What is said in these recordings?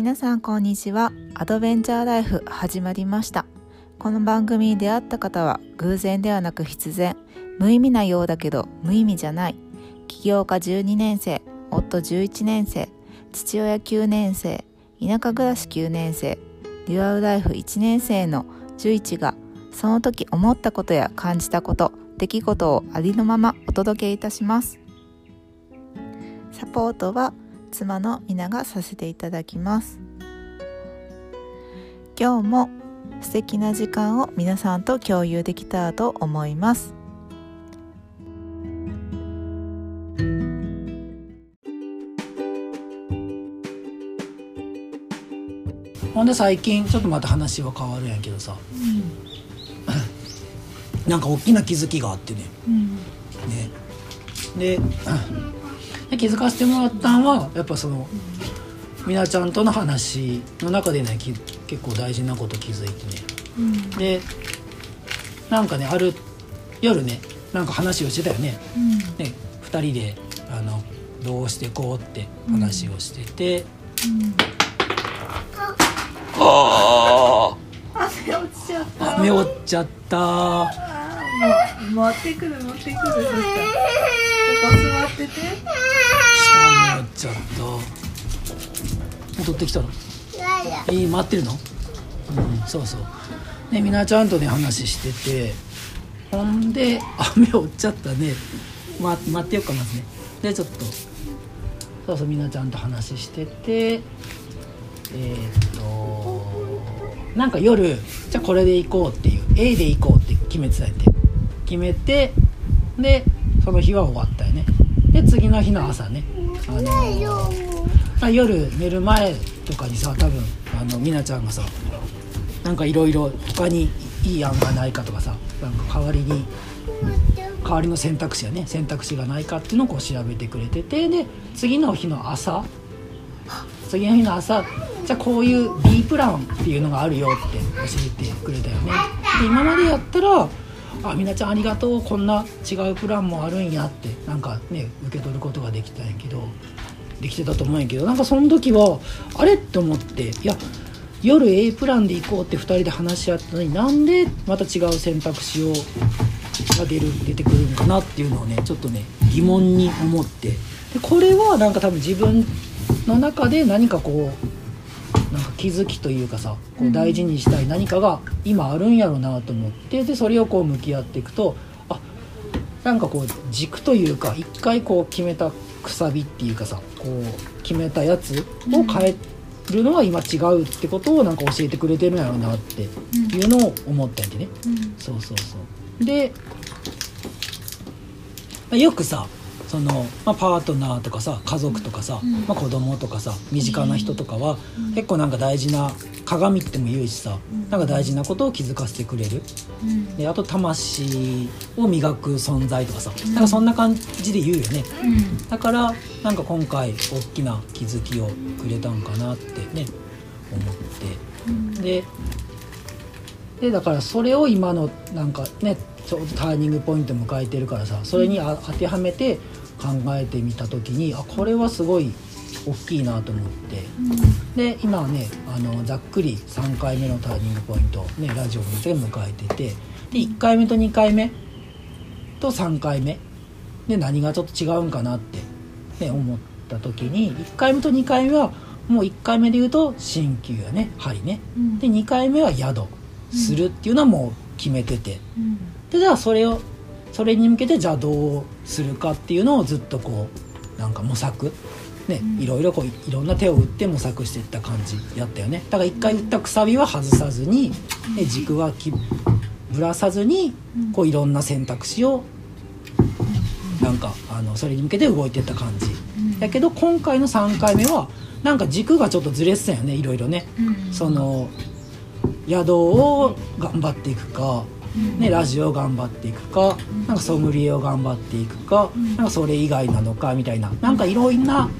皆さんこんにちは。アドベンチャーライフ始まりました。この番組に出会った方は偶然ではなく必然。無意味なようだけど無意味じゃない。起業家12年生夫11年生父親9年生田舎暮らし9年生デュアルライフ1年生の11がその時思ったことや感じたこと出来事をありのままお届けいたします。サポートは妻の皆がさせていただきます。今日も素敵な時間を皆さんと共有できたらと思います。ほんで最近ちょっとまた話は変わるんやけどさ、なんか大きな気づきがあってね,、ね。でで気づかせてもらったんはやっぱそのみなちゃんとの話の中でねき結構大事なこと気づいてね、でなんかねある夜ねなんか話をしてたよね,、ね2人であのどうしてこうって話をしてて、あ 雨落ちちゃった。あ雨落ちちゃった持ってくる持ってくる。ここ座ってて。下雨落ちちゃった。戻ってきたの？えー、待ってるの？うんそうそう。ねみなちゃんとね話してて。ほんで雨落ちちゃったね、ま、待ってよっかまずね。でちょっと。そうそうみなちゃんと話してて。えー、っとなんか夜じゃあこれで行こうっていう。A で行こうって決めてたんやて決めてでその日は終わったよね。で次の日の朝ね。あのまあ、夜寝る前とかにさ多分あのみなちゃんがさなんかいろいろ他にいい案がないかとかさなんか代わりに代わりの選択肢やね選択肢がないかっていうのをこう調べてくれててで次の日の朝次の日の朝じゃあこういう B プランっていうのがあるよって教えてくれたよね。で今までやったらあみなちゃんありがとう。こんな違うプランもあるんやってなんかね受け取ることができたんやけどできてたと思うんやけどなんかその時はあれって思っていや夜 A プランで行こうって2人で話し合ったのになんでまた違う選択肢をが出る出てくるんかなっていうのをねちょっとね疑問に思って。でこれはなんか多分自分の中で何かこう気づきというかさこう大事にしたい何かが今あるんやろうなと思ってでそれをこう向き合っていくとあなんかこう軸というか一回こう決めたくさびっていうかさこう決めたやつを変えるのは今違うってことをなんか教えてくれてるんやろうなっていうのを思ったんでね、そうそうそう。でまあよくさその、まあ、パートナーとかさ家族とかさ、まあ、子供とかさ身近な人とかは、結構なんか大事な鏡っても言うしさ、なんか大事なことを気づかせてくれる、であと魂を磨く存在とかさ、なんかそんな感じで言うよね、だからなんか今回大きな気づきをくれたんかなってね思って、ででだからそれを今のなんかねちょうどターニングポイント迎えてるからさそれにあ当てはめて考えてみた時にあこれはすごい大きいなと思って、で今はねあのざっくり3回目のターニングポイント、ね、ラジオで迎えててで1回目と2回目と3回目で何がちょっと違うんかなって、ね、思った時に1回目と2回目はもう1回目で言うと鍼灸やね針ね、で2回目は宿するっていうのはもう決めてて。でじゃあそれをそれに向けてじゃあどうするかっていうのをずっとこうなんか模索。ね、いろいろこういろんな手を打って模索していった感じやったよね。だから一回打ったくさびは外さずに、で軸はきぶらさずにこういろんな選択肢をなんかあのそれに向けて動いていった感じ、だけど今回の3回目はなんか軸がちょっとずれてたよねいろいろね、その宿を頑張っていくかね、ラジオを頑張っていくかなんかソムリエを頑張っていくかなんかそれ以外なのかみたいななんかいろんな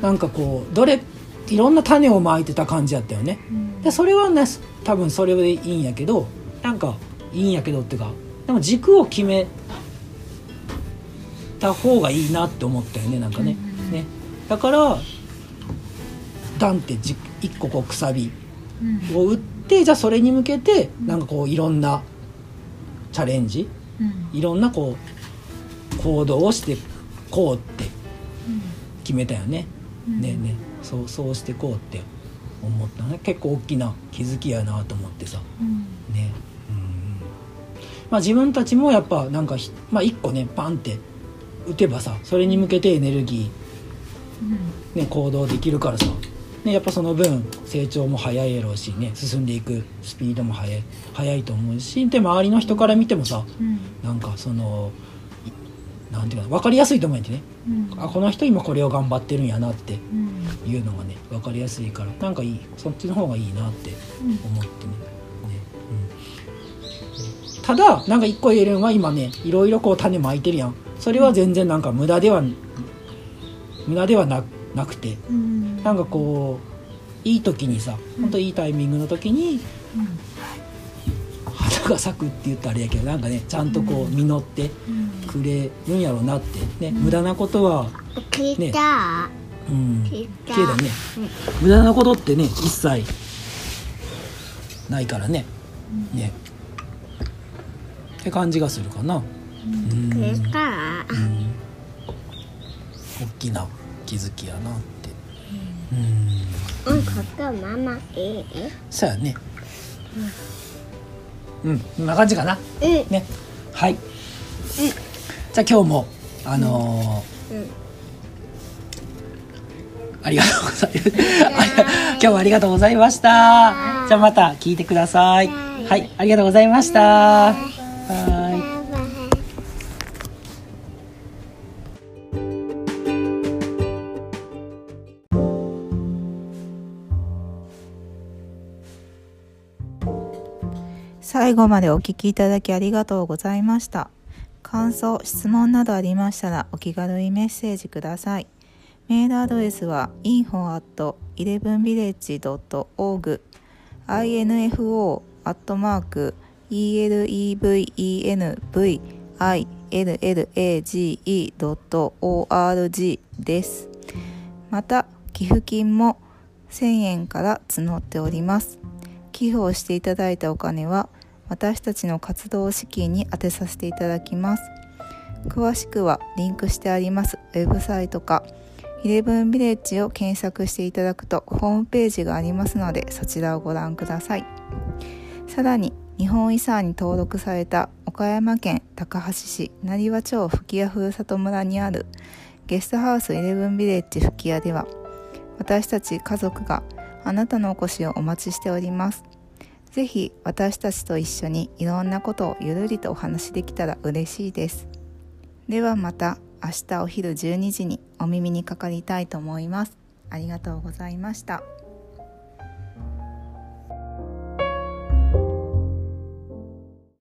なんかこうどれいろんな種をまいてた感じやったよね。でそれはね多分それでいいんやけどなんかいいんやけどっていうかでも軸を決めた方がいいなって思ったよねなんかね。ね。だからダンってじ一個こうくさびを打ってじゃあそれに向けてなんかこういろんなチャレンジいろんなこう行動をしてこうって決めたよね。ねねそうそうしてこうって思ったね。結構大きな気づきやなと思ってさ。ね。うん。まあ、自分たちもやっぱなんかひ、まあ、一個ねパンって打てばさそれに向けてエネルギー、ね、行動できるからさ、ね、やっぱその分成長も早いやろうしね進んでいくスピードも速い速いと思うしで周りの人から見てもさ、なんかそのいなんていうかな分かりやすいと思うんやてね、あこの人今これを頑張ってるんやなっていうのがね分かりやすいからなんかいいそっちの方がいいなって思ってね。ね。うん。ただなんか一個言えるのは今ねいろいろこう種まいてるやん。それは全然なんか無駄では無駄ではななくてなんかこういい時にさ本当いいタイミングの時に花が咲くって言ったらあれやけどなんかねちゃんとこう実ってくれるんやろうなって。ね無駄なことは聞いた、うん。聞いた。けどね。無駄なことってね一切ないからね。ね。って感じがするかな。うん。聞いたうん。大きな気づきやなうん。うん、ここママいいそうやね。うん。こんな感じかな。うん。ね。はい。じゃあ今日もあのーうんありがとうございます。今日はありがとうございました。じゃあまた聞いてください。はい、ありがとうございました。最後までお聞きいただきありがとうございました。感想質問などありましたらお気軽にメッセージください。メールアドレスは info.11village.org info elevenvillage.org です。また寄付金も1000円から募っております。寄付をしていただいたお金は私たちの活動資金に充てさせていただきます。詳しくはリンクしてありますウェブサイトかイレブンビレッジを検索していただくとホームページがありますのでそちらをご覧ください。さらに日本遺産に登録された岡山県高梁市成羽町吹屋ふるさと村にあるゲストハウスイレブンビレッジ吹屋では私たち家族があなたのお越しをお待ちしております。ぜひ私たちと一緒にいろんなことをゆるりとお話できたら嬉しいですではまた明日お昼12時にお耳にかかりたいと思いますありがとうございました。